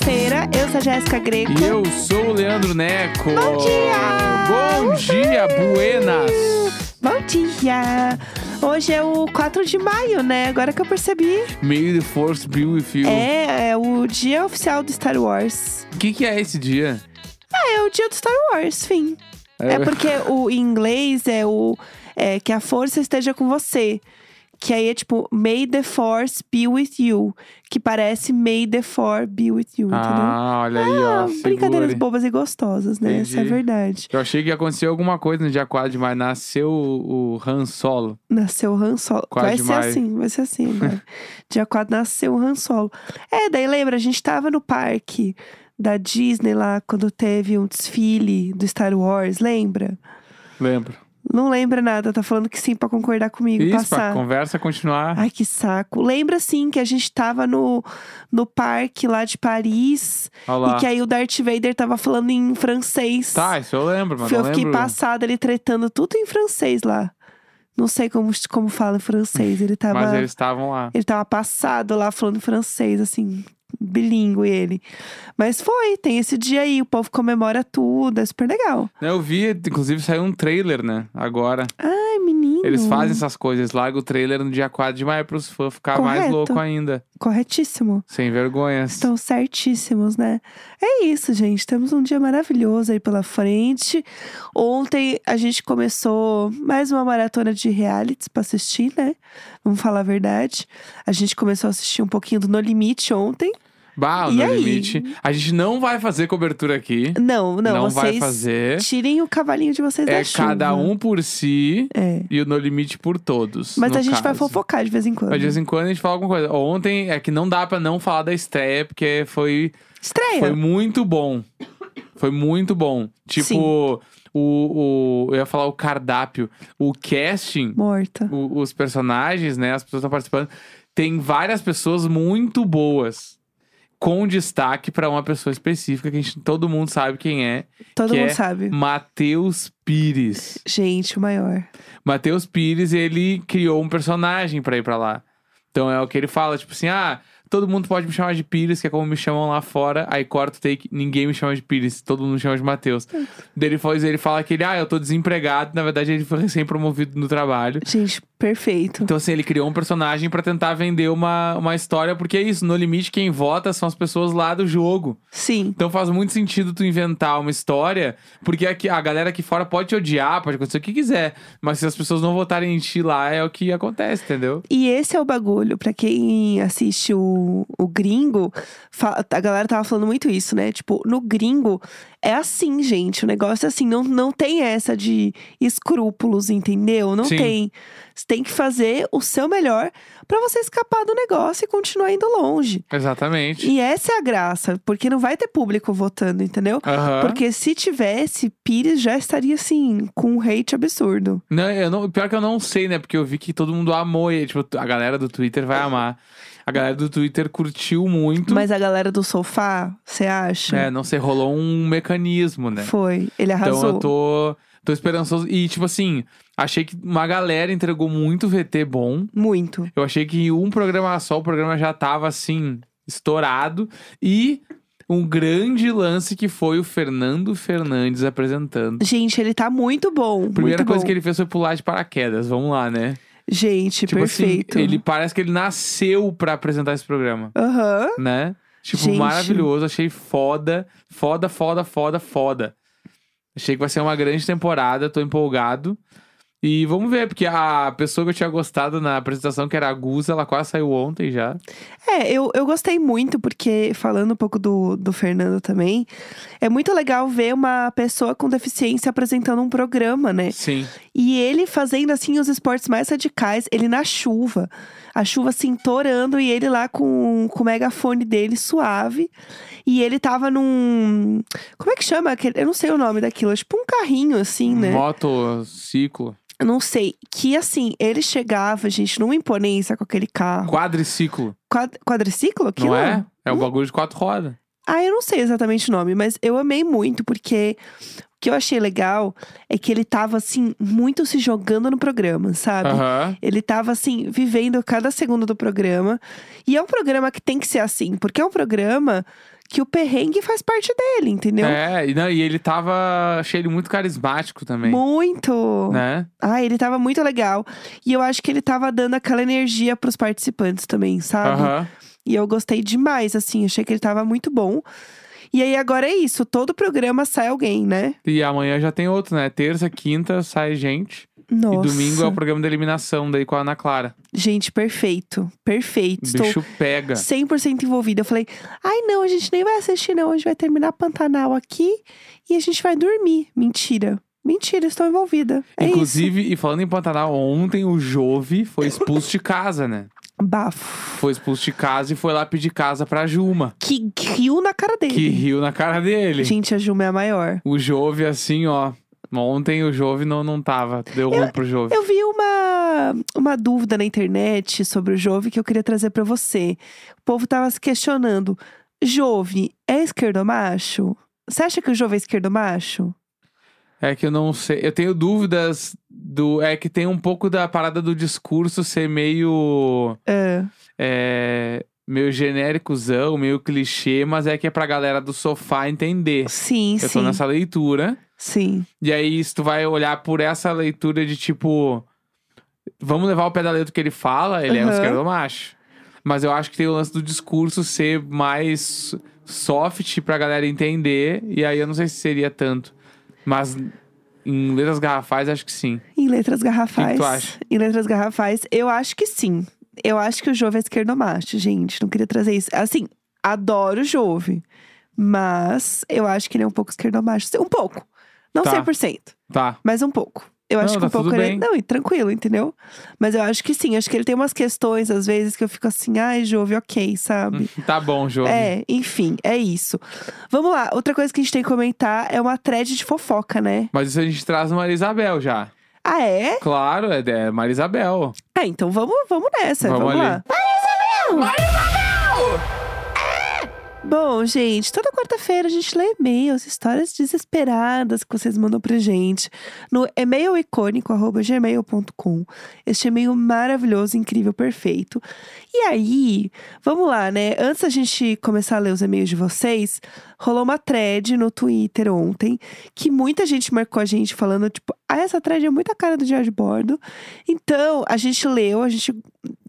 quarta-feira. Eu sou a Jéssica Greco. E eu sou o Leandro Neco. Bom dia! Bom dia, buenas! Bom dia! Hoje é o 4 de maio, né? Agora que eu percebi. May the force be with you. É, é o dia oficial do Star Wars. O que, que é esse dia? Ah, é o dia do Star Wars, fim. É, porque o em inglês é o é, que a força esteja com você. Que aí é tipo, May the Force be with you. Que parece May the Force be with you, entendeu? Ah, olha aí, ó. Ah, brincadeiras segure. bobas e gostosas, né? Essa é a Entendi. verdade. Eu achei que ia acontecer alguma coisa no dia 4 de maio. Nasceu o, Han Solo. Nasceu o Han Solo. 4 vai ser maio. assim, vai ser assim agora. Dia 4 nasceu o Han Solo. É, daí lembra, a gente tava no parque da Disney lá, quando teve um desfile do Star Wars, lembra? Lembro. Não lembra nada, tá falando que sim pra concordar comigo, Isso, passar. pra conversa continuar. Ai, que saco. Lembra sim que a gente tava no, no parque lá de Paris Olha lá. e que aí o Darth Vader tava falando em francês. Tá, isso eu lembro, mas eu fiquei lembro. passada ele tretando tudo em francês lá. Não sei como, como fala em francês. Ele tava. Mas eles estavam lá. Ele tava passado lá falando francês, assim, bilíngue ele. Mas foi, tem esse dia aí, o povo comemora tudo, é super legal. Eu vi, inclusive saiu um trailer, né? Agora. Ai, Eles fazem essas coisas, largam o trailer no dia 4 de maio pros fãs ficar mais Correto. louco ainda. Corretíssimo. Sem vergonhas. Estão certíssimos, né? É isso, gente. Temos um dia maravilhoso aí pela frente. Ontem a gente começou mais uma maratona de realities pra assistir, né? Vamos falar a verdade. A gente começou a assistir um pouquinho do No Limite ontem. Bah, o E No aí? Limite. A gente não vai fazer cobertura aqui. Não, não, Não vai vocês fazer. tirem o cavalinho de vocês da É chuva. cada um por si É. e o No Limite por todos. Mas no a gente vai caso. fofocar de vez em quando. Mas de vez em quando a gente fala alguma coisa. Ontem é que não dá pra não falar da estreia, porque foi, Estreia. foi muito bom. Foi muito bom. Tipo, Sim. o, o. Eu ia falar o cardápio. O casting, Morta. o- os personagens, né? As pessoas estão participando. Tem várias pessoas muito boas. Com destaque pra uma pessoa específica que a gente, todo mundo sabe quem é. Todo que mundo é sabe. Matheus Pires. Gente, o maior. Matheus Pires, ele criou um personagem pra ir pra lá. Então é o que ele fala, tipo assim, ah, todo mundo pode me chamar de Pires, que é como me chamam lá fora. Aí corta o take, ninguém me chama de Pires, todo mundo me chama de Matheus. Daí ele faz, ele fala que ele, ah, eu tô desempregado, na verdade ele foi recém-promovido no trabalho. Gente, perfeito. Então, assim, ele criou um personagem pra tentar vender uma, uma história, porque é isso, no limite, quem vota são as pessoas lá do jogo. Sim. Então faz muito sentido tu inventar uma história, porque aqui, a galera aqui fora pode te odiar, pode acontecer o que quiser. Mas se as pessoas não votarem em ti lá, é o que acontece, entendeu? E esse é o bagulho, pra quem assiste o, o gringo, a galera tava falando muito isso, né? Tipo, no gringo é assim, gente. O negócio é assim, não, não tem essa de escrúpulos, entendeu? Não Sim. tem. Você tem que fazer o seu melhor pra você escapar do negócio e continuar indo longe. Exatamente. E essa é a graça, porque não vai ter público votando, entendeu? Porque se tivesse, Pires já estaria assim, com um hate absurdo. Não, eu não, pior que eu não sei, né? Porque eu vi que todo mundo amou. E, tipo, a galera do Twitter vai amar. A galera do Twitter curtiu muito. Mas a galera do sofá, você acha? É, não sei, rolou um mecanismo, né? Foi. Ele arrasou. Então eu tô, tô esperançoso. E, tipo assim, achei que uma galera entregou muito VT bom. Muito. Eu achei que um programa só, o programa já tava assim, estourado. E um grande lance que foi o Fernando Fernandes apresentando. Gente, ele tá muito bom. A primeira muito coisa bom. que ele fez foi pular de paraquedas. Vamos lá, né? Gente, Tipo perfeito. assim, ele parece que ele nasceu pra apresentar esse programa, Aham. né? Tipo, Gente. maravilhoso. Achei foda, foda, foda, foda, foda. Achei que vai ser uma grande temporada, tô empolgado. E vamos ver, porque a pessoa que eu tinha gostado na apresentação, que era a Guza, ela quase saiu ontem já. É, eu, eu gostei muito, porque falando um pouco do, do Fernando também, é muito legal ver uma pessoa com deficiência apresentando um programa, né? Sim. E ele fazendo, assim, os esportes mais radicais, ele na chuva. A chuva, assim, torando, e ele lá com, com o megafone dele suave. E ele tava num. Como é que chama? aquele- Eu não sei o nome daquilo. É tipo um carrinho, assim, né? Motociclo. Eu não sei. Que assim, ele chegava, gente, numa imponência com aquele carro. Quadriciclo. Quad- quadriciclo? Aquilo? Não é? É um bagulho de quatro rodas. Ah, eu não sei exatamente o nome, mas eu amei muito, porque o que eu achei legal é que ele tava, assim, muito se jogando no programa, sabe? Aham. Ele tava, assim, vivendo cada segundo do programa. E é um programa que tem que ser assim, porque é um programa que o perrengue faz parte dele, entendeu? É, e, não, e ele tava. Achei ele muito carismático também. Muito. Né? Ah, ele tava muito legal. E eu acho que ele tava dando aquela energia pros participantes também, sabe? Aham. E eu gostei demais, assim. Achei que ele tava muito bom. E aí agora é isso. Todo programa sai alguém, né? E amanhã já tem outro, né? Terça, quinta sai gente. Nossa. E domingo é o programa da eliminação daí com a Ana Clara. Gente, perfeito. Perfeito. Estou bicho pega. 100% envolvida. Eu falei, ai não, a gente nem vai assistir não. A gente vai terminar Pantanal aqui e a gente vai dormir. Mentira. Mentira, estou envolvida. É Inclusive, e falando em Pantanal, ontem o Jove foi expulso de casa, né? Bafo. Foi expulso de casa e foi lá pedir casa pra Juma. Que riu na cara dele. Que riu na cara dele. Gente, a Juma é a maior. O Jove, assim, ó. Ontem o Jove não, não tava. Deu ruim pro Jove. Eu vi uma, uma dúvida na internet sobre o Jove que eu queria trazer pra você. O povo tava se questionando. Jove é esquerdomacho? Você acha que o Jove é esquerdomacho? É que eu não sei. Eu tenho dúvidas do. É que tem um pouco da parada do discurso ser meio. É. É, meio genéricozão, meio clichê, mas é que é pra galera do sofá entender. Sim, Eu sim. tô nessa leitura. Sim. E aí, se tu vai olhar por essa leitura de tipo. Vamos levar o pé da letra que ele fala, ele é um Aham. esquerdomacho. Mas eu acho que tem o lance do discurso ser mais soft pra galera entender. E aí eu não sei se seria tanto. Mas em letras garrafais, acho que sim. Em letras garrafais. tu acha? Em letras garrafais, eu acho que sim. Eu acho que o Jove é esquerdomacho, gente. Não queria trazer isso. Assim, adoro o Jove. Mas eu acho que ele é um pouco esquerdomacho. Um pouco. Não Tá. 100%, Tá. mas um pouco. Eu Não, acho que tá um pouco ele. Não, e tranquilo, entendeu? Mas eu acho que sim. Acho que ele tem umas questões, às vezes, que eu fico assim, ai, Jove, ok, sabe? Tá bom, Jove. É, enfim, é isso. Vamos lá, outra coisa que a gente tem que comentar é uma thread de fofoca, né? Mas isso a gente traz Maria Isabel já. Ah, é? Claro, é, é Maria Isabel. Ah, então vamos, vamos nessa, Vamos vamos, lá. Bom, gente, toda quarta-feira a gente lê e-mails, histórias desesperadas que vocês mandam pra gente no e-mailicônico.gmail.com. Este e-mail maravilhoso, incrível, perfeito. E aí, vamos lá, né? Antes da gente começar a ler os e-mails de vocês, rolou uma thread no Twitter ontem que muita gente marcou a gente falando, tipo, ah, essa thread é muito a cara do Diário de Bordo. Então, a gente leu, a gente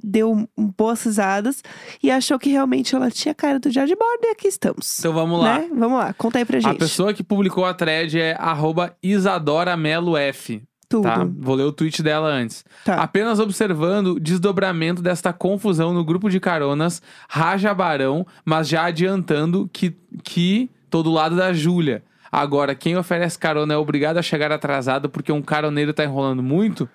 deu um- boas risadas e achou que realmente ela tinha cara do de Bordo e aqui estamos. Então vamos lá. Né? Vamos lá, conta aí pra gente. A pessoa que publicou a thread é arroba Isadora Melo F. Tudo. Tá? Vou ler o tweet dela antes. Tá. Apenas observando o desdobramento desta confusão no grupo de caronas, raja Barão, mas já adiantando que, que tô do lado da Júlia. Agora, quem oferece carona é obrigado a chegar atrasado porque um caroneiro tá enrolando muito?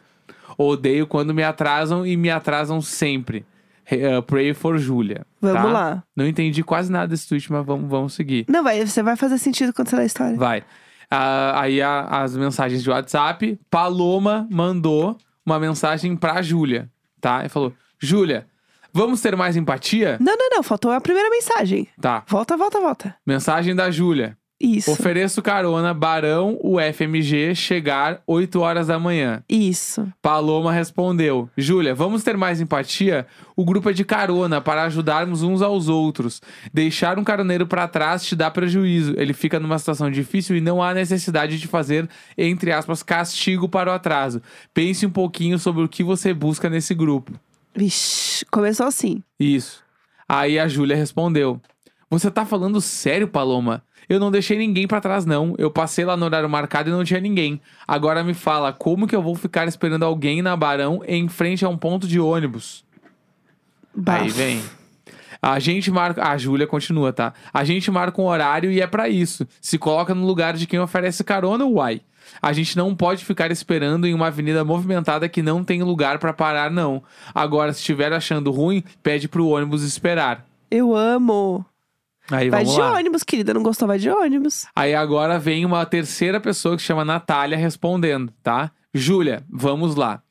Odeio quando me atrasam e me atrasam sempre. Re- uh, pray for Júlia. Vamos tá? lá. Não entendi quase nada desse tweet, mas vamos, vamos seguir. Não, vai, você vai fazer sentido quando você ler a história. Vai. Ah, aí a- as mensagens de WhatsApp. Paloma mandou uma mensagem pra Júlia, tá? E falou: Júlia, vamos ter mais empatia? Não, não, não, faltou a primeira mensagem. Tá. Volta, volta, volta. Mensagem da Júlia. Isso. Ofereço carona, Barão, o FMG, chegar 8 horas da manhã. Isso. Paloma respondeu: Júlia, vamos ter mais empatia? O grupo é de carona para ajudarmos uns aos outros. Deixar um caroneiro para trás te dá prejuízo. Ele fica numa situação difícil e não há necessidade de fazer, entre aspas, castigo para o atraso. Pense um pouquinho sobre o que você busca nesse grupo. Vixe, começou assim. Isso. Aí a Júlia respondeu: Você tá falando sério, Paloma? Eu não deixei ninguém pra trás, não. Eu passei lá no horário marcado e não tinha ninguém. Agora me fala, como que eu vou ficar esperando alguém na Barão em frente a um ponto de ônibus? Aí vem. A gente marca. A Júlia continua, tá? A gente marca um horário e é pra isso. Se coloca no lugar de quem oferece carona, uai. A gente não pode ficar esperando em uma avenida movimentada que não tem lugar pra parar, não. Agora, se estiver achando ruim, pede pro ônibus esperar. Eu amo. Aí vai de lá. ônibus, querida. Não gostou, vai de ônibus. Aí agora vem uma terceira pessoa que se chama Natália respondendo, tá? Júlia, vamos lá.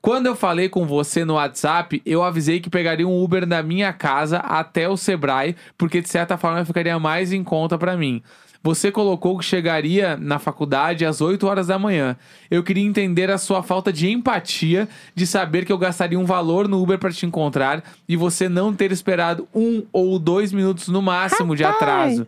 Quando eu falei com você no WhatsApp, eu avisei que pegaria um Uber da minha casa até o Sebrae, porque de certa forma ficaria mais em conta pra mim. Você colocou que chegaria na faculdade às 8 horas da manhã. Eu queria entender a sua falta de empatia de saber que eu gastaria um valor no Uber pra te encontrar e você não ter esperado um ou dois minutos no máximo de Rapaz! atraso.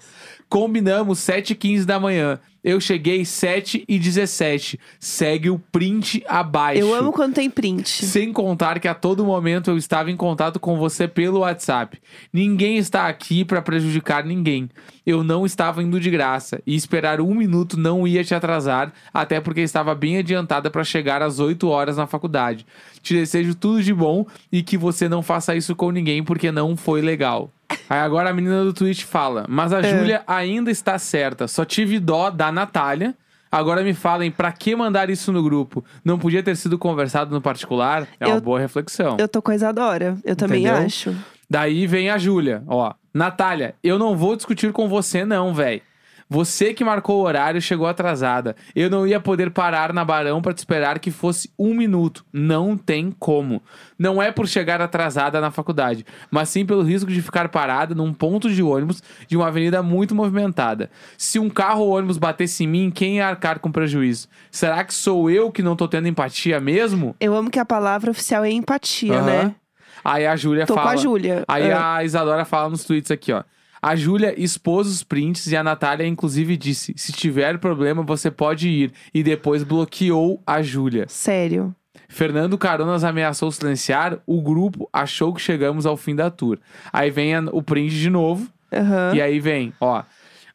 Combinamos 7h15 da manhã. Eu cheguei 7 e 17. Segue o print abaixo. Eu amo quando tem print. Sem contar que a todo momento eu estava em contato com você pelo WhatsApp. Ninguém está aqui para prejudicar ninguém. Eu não estava indo de graça e esperar um minuto não ia te atrasar, até porque estava bem adiantada para chegar às 8 horas na faculdade. Te desejo tudo de bom e que você não faça isso com ninguém porque não foi legal. Aí agora a menina do tweet fala: Mas a É. Júlia ainda está certa. Só tive dó da Natália. Agora me falem, pra que mandar isso no grupo? Não podia ter sido conversado no particular? É uma Eu- boa reflexão. Eu tô com a Isadora. Eu também Entendeu? acho. Daí vem a Júlia, ó. Natália, eu não vou discutir com você, não, véi. Você que marcou o horário chegou atrasada. Eu não ia poder parar na Barão pra te esperar que fosse um minuto. Não tem como. Não é por chegar atrasada na faculdade, mas sim pelo risco de ficar parada num ponto de ônibus de uma avenida muito movimentada. Se um carro ou ônibus batesse em mim, quem ia arcar com prejuízo? Será que sou eu que não tô tendo empatia mesmo? Eu amo que a palavra oficial é empatia, Aham. né? Aí a Júlia Tô fala. com a Júlia. Aí É. a Isadora fala nos tweets aqui, ó. A Júlia expôs os prints e a Natália, inclusive, disse: se tiver problema, você pode ir. E depois bloqueou a Júlia. Sério. Fernando Caronas ameaçou silenciar, o grupo achou que chegamos ao fim da tour. Aí vem a- o print de novo, Aham. e aí vem, ó.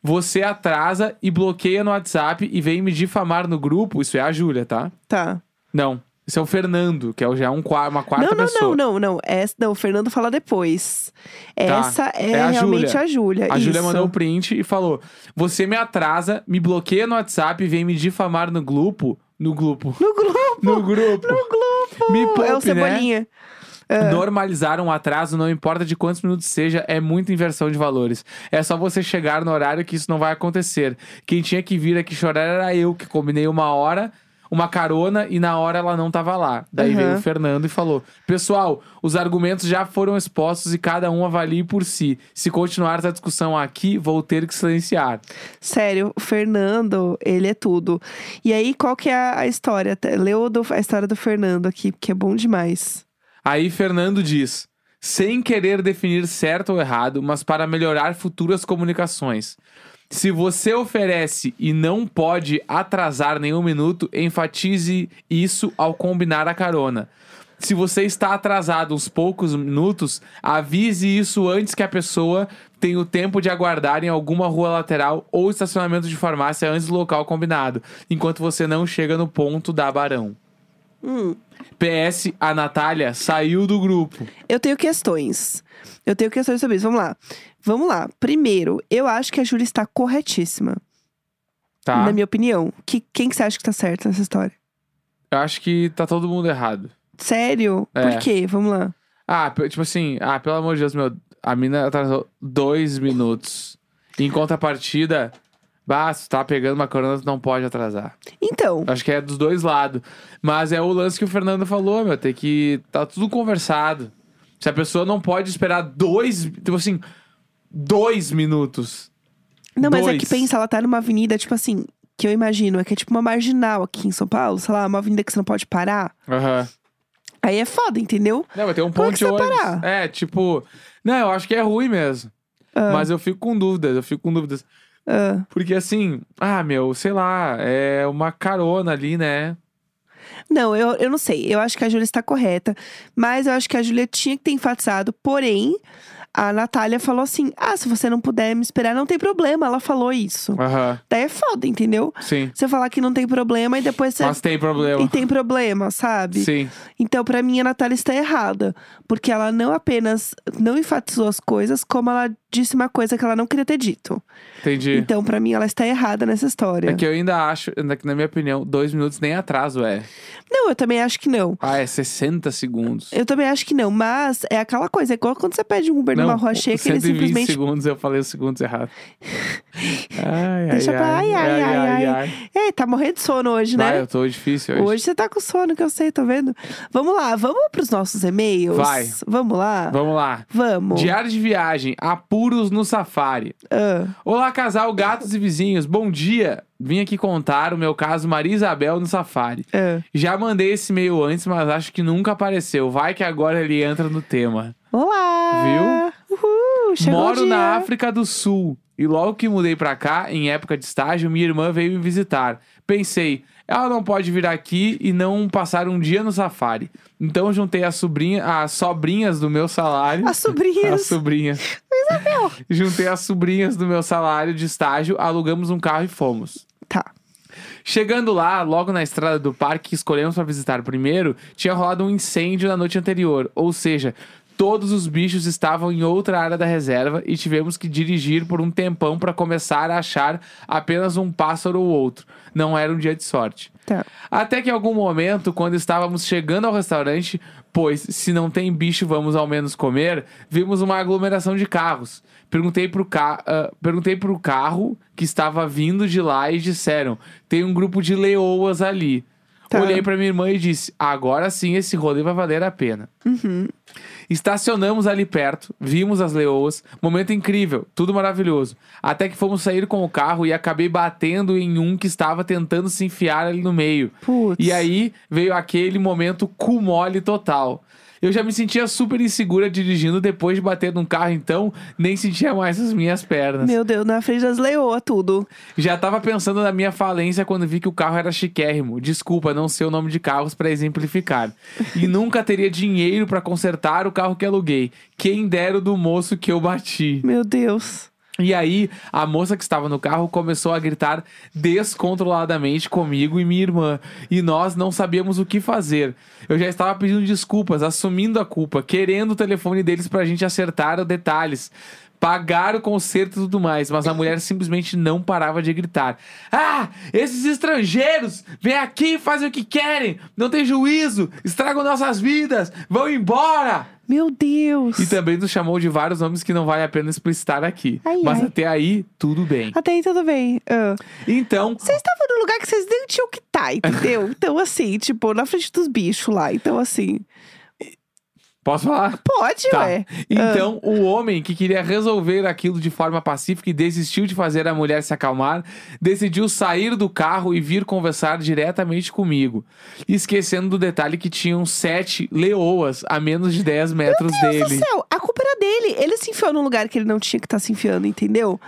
Você atrasa e bloqueia no WhatsApp e vem me difamar no grupo. Isso é a Júlia, tá? Tá. Não. Isso é o Fernando, que é o- já é um, uma quarta Não, não, pessoa. não, não, não. Essa, não, o Fernando fala depois. Essa é, é a realmente Júlia. a Júlia. A Júlia mandou o print e falou: Você me atrasa, me bloqueia no WhatsApp e vem me difamar no grupo. No grupo. No grupo, No grupo. no grupo. Me é o poupe, né? Cebolinha. Normalizar um atraso, não importa de quantos minutos seja, é muita inversão de valores. É só você chegar no horário que isso não vai acontecer. Quem tinha que vir aqui chorar era eu, que combinei uma hora, uma carona e na hora ela não tava lá. Daí Uhum. veio o Fernando e falou: Pessoal, os argumentos já foram expostos e cada um avalie por si. Se continuar essa discussão aqui, vou ter que silenciar. Sério, o Fernando, ele é tudo. E aí, qual que é a, história? Leu a história do Fernando aqui, que é bom demais. Aí Fernando diz: sem querer definir certo ou errado, mas para melhorar futuras comunicações. Se você oferece e não pode atrasar nenhum minuto, enfatize isso ao combinar a carona. Se você está atrasado uns poucos minutos, avise isso antes que a pessoa tenha o tempo de aguardar em alguma rua lateral ou estacionamento de farmácia antes do local combinado, enquanto você não chega no ponto da Barão. Hum, PS, a Natália saiu do grupo. eu tenho questões. Eu tenho questões sobre isso. Vamos lá. Vamos lá. Primeiro, eu acho que a Júlia está corretíssima. Tá? Na minha opinião. Que, quem que você acha que tá certo nessa história? Eu acho que tá todo mundo errado. Sério? É. Por quê? Vamos lá. Ah, tipo assim, ah, pelo amor de Deus, meu, a mina atrasou dois minutos. Em contrapartida, bah, se tá pegando uma corona, tu não pode atrasar. Então, Acho que é dos dois lados. Mas é o lance que o Fernando falou, meu, tem que. Tá tudo conversado. Se a pessoa não pode esperar dois. Tipo assim, dois minutos. não, mas é Dois. que pensa, ela tá numa avenida, tipo assim, que eu imagino, é que é tipo uma marginal aqui em São Paulo, sei lá, uma avenida que você não pode parar. Aham. Aí é foda, entendeu? Não, vai ter um é ponto de ônibus. É, tipo. Não, eu acho que é ruim mesmo. Ah, Mas eu fico com dúvidas, eu fico com dúvidas. Ah. Porque assim, ah, meu, sei lá, é uma carona ali, né? Não, eu, eu não sei. Eu acho que a Júlia está correta. Mas eu acho que a Júlia tinha que ter enfatizado. Porém, a Natália falou assim: ah, se você não puder me esperar, não tem problema. Ela falou isso. Aham, Daí é foda, entendeu? sim. Você falar que não tem problema e depois você. Mas tem problema. E tem problema, sabe? Sim. Então, pra mim, a Natália está errada. Porque ela não apenas não enfatizou as coisas, como ela disse uma coisa que ela não queria ter dito. Entendi. Então, pra mim, ela está errada nessa história. É que eu ainda acho, na minha opinião, dois minutos nem atraso é. Não, eu também acho que não. Ah, é 60 segundos. Eu também acho que não, mas é aquela coisa, é igual quando você pede um Uber numa rua cheia que ele 120 simplesmente. segundos eu falei os segundos errados. Ai, Deixa ai, pra ai, ai, ai, ai. ai. Ei, tá morrendo de sono hoje, né? Vai, eu tô difícil hoje. Hoje você tá com sono, que eu sei, tô vendo. Vamos lá, vamos pros nossos e-mails? Vai. Vamos lá? Vamos lá. Vamos. Diário de viagem, apuros no safari. Ah, Olá, casal, gatos e vizinhos. Bom dia. Vim aqui contar o meu caso Maria Isabel no safari. ah. Já mandei esse e-mail antes, mas acho que nunca apareceu. Vai que agora ele entra no tema. Olá! Viu? Uhul, chegou Moro na África do Sul. E logo que mudei pra cá, em época de estágio, minha irmã veio me visitar. Pensei, ela não pode vir aqui e não passar um dia no safari. Então juntei as, sobrinha, as sobrinhas do meu salário. As sobrinhas. As sobrinhas. Juntei as sobrinhas do meu salário de estágio, alugamos um carro e fomos. Tá. Chegando lá, logo na estrada do parque que escolhemos para visitar primeiro, tinha rolado um incêndio na noite anterior. Ou seja, todos os bichos estavam em outra área da reserva e tivemos que dirigir por um tempão para começar a achar apenas um pássaro ou outro. Não era um dia de sorte. Tá. Até que em algum momento, quando estávamos chegando ao restaurante, pois se não tem bicho, vamos ao menos comer, vimos uma aglomeração de carros. Perguntei pro, ca... ah, Perguntei pro carro que estava vindo de lá e disseram: tem um grupo de leoas ali. Tá. Olhei pra minha irmã e disse: agora sim esse rolê vai valer a pena. Uhum. Estacionamos ali perto, vimos as leoas, momento incrível, tudo maravilhoso. Até que fomos sair com o carro e acabei batendo em um que estava tentando se enfiar ali no meio. Putz. E aí veio aquele momento cu mole total. Eu já me sentia super insegura dirigindo depois de bater num carro, então nem sentia mais as minhas pernas. Meu Deus, na frente das leoas, tudo. Já tava pensando na minha falência quando vi que o carro era chiquérrimo. Desculpa, não sei o nome de carros pra exemplificar. E nunca teria dinheiro pra consertar o carro que aluguei. Quem dera o do moço que eu bati. Meu Deus. E aí, a moça que estava no carro começou a gritar descontroladamente comigo e minha irmã. E nós não sabíamos o que fazer. Eu já estava pedindo desculpas, assumindo a culpa, querendo o telefone deles pra gente acertar os detalhes. Pagar o conserto e tudo mais, mas a mulher simplesmente não parava de gritar. Ah, esses estrangeiros! Vêm aqui e fazem o que querem! Não tem juízo! Estragam nossas vidas! Vão embora! Meu Deus. E também nos chamou de vários nomes que não vale a pena explicitar aqui. Ai, Mas ai. até aí, tudo bem. Até aí tudo bem. Ah. Então, Vocês estavam num lugar que vocês nem tinham que estar, entendeu? Então, assim, tipo, na frente dos bichos lá. Então, assim, posso falar? pode, Tá. ué. Então, o homem que queria resolver aquilo de forma pacífica e desistiu de fazer a mulher se acalmar, decidiu sair do carro e vir conversar diretamente comigo. Esquecendo do detalhe que tinham sete leoas a menos de 10 metros Meu Deus dele. do céu, a culpa era dele. Ele se enfiou num lugar que ele não tinha que estar se enfiando, entendeu?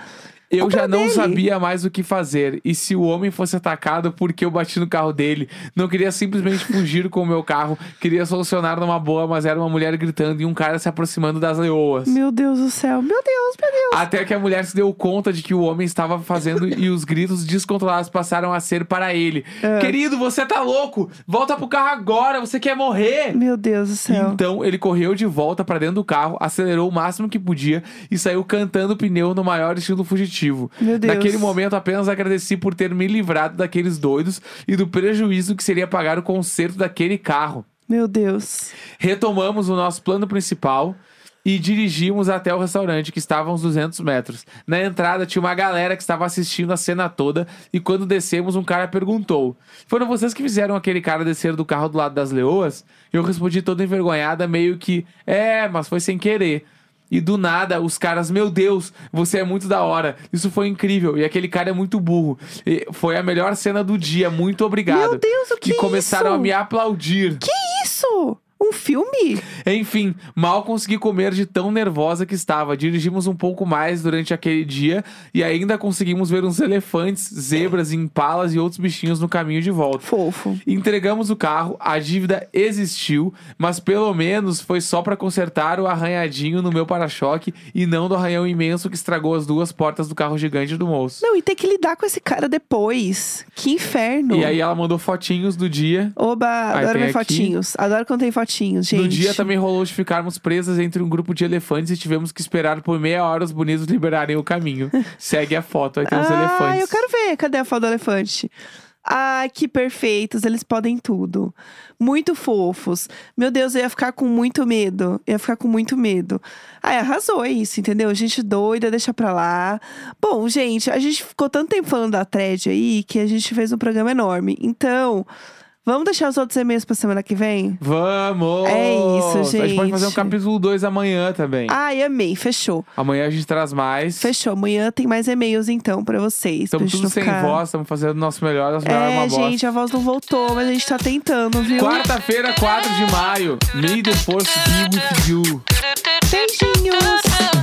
Eu já não dele. sabia mais o que fazer. E se o homem fosse atacado porque eu bati no carro dele, não queria simplesmente fugir com o meu carro, queria solucionar numa boa, mas era uma mulher gritando e um cara se aproximando das leoas. Meu Deus do céu. Meu Deus, meu Deus. Até que a mulher se deu conta de que o homem estava fazendo e os gritos descontrolados passaram a ser para ele. Ah. Querido, você tá louco? Volta pro carro agora, você quer morrer? Meu Deus do céu. Então ele correu de volta para dentro do carro, acelerou o máximo que podia e saiu cantando o pneu no maior estilo fugitivo. Meu Deus. Naquele momento apenas agradeci por ter me livrado daqueles doidos e do prejuízo que seria pagar o conserto daquele carro. Meu Deus. Retomamos o nosso plano principal e dirigimos até o restaurante, que estava a uns 200 metros. Na entrada tinha uma galera que estava assistindo a cena toda e quando descemos, um cara perguntou: Foram vocês que fizeram aquele cara descer do carro do lado das leoas? Eu respondi toda envergonhada, meio que: É, mas foi sem querer. E do nada, os caras, meu Deus, você é muito da hora. Isso foi incrível. E aquele cara é muito burro. E foi a melhor cena do dia. Muito obrigado. Meu Deus, o que E começaram isso? a me aplaudir. Que isso? Um filme? Enfim, mal consegui comer de tão nervosa que estava. Dirigimos um pouco mais durante aquele dia e ainda conseguimos ver uns elefantes, zebras, impalas e outros bichinhos no caminho de volta. Fofo. Entregamos o carro, a dívida existiu, mas pelo menos foi só pra consertar o arranhadinho no meu para-choque e não do arranhão imenso que estragou as duas portas do carro gigante do moço. Não, e ter que lidar com esse cara depois. Que inferno. E aí ela mandou fotinhos do dia. Oba, Aí adoro ver aqui. fotinhos. Adoro quando tem fotinhos, gente. No dia também rolou de ficarmos presas entre um grupo de elefantes e tivemos que esperar por meia hora os bonitos liberarem o caminho. Segue a foto, aí tem os ah, elefantes. eu quero ver. Cadê a foto do elefante? Ai, que perfeitos, eles podem tudo. Muito fofos. Meu Deus, eu ia ficar com muito medo. Eu ia ficar com muito medo. Ai, arrasou é isso, entendeu? Gente doida, deixa pra lá. Bom, gente, a gente ficou tanto tempo falando da thread aí que a gente fez um programa enorme. Então, vamos deixar os outros e-mails pra semana que vem? Vamos! É isso, A gente pode fazer um gente. capítulo 2 amanhã também. Ai, amei, fechou. Amanhã a gente traz mais. Fechou. Amanhã tem mais e-mails então pra vocês. Estamos gente tudo sem ficar... voz, estamos fazendo o nosso melhor. Nosso melhor é uma É, bosta. gente, a voz não voltou, mas a gente tá tentando, viu? Quarta-feira, 4 de maio. The force be with you. Beijinhos!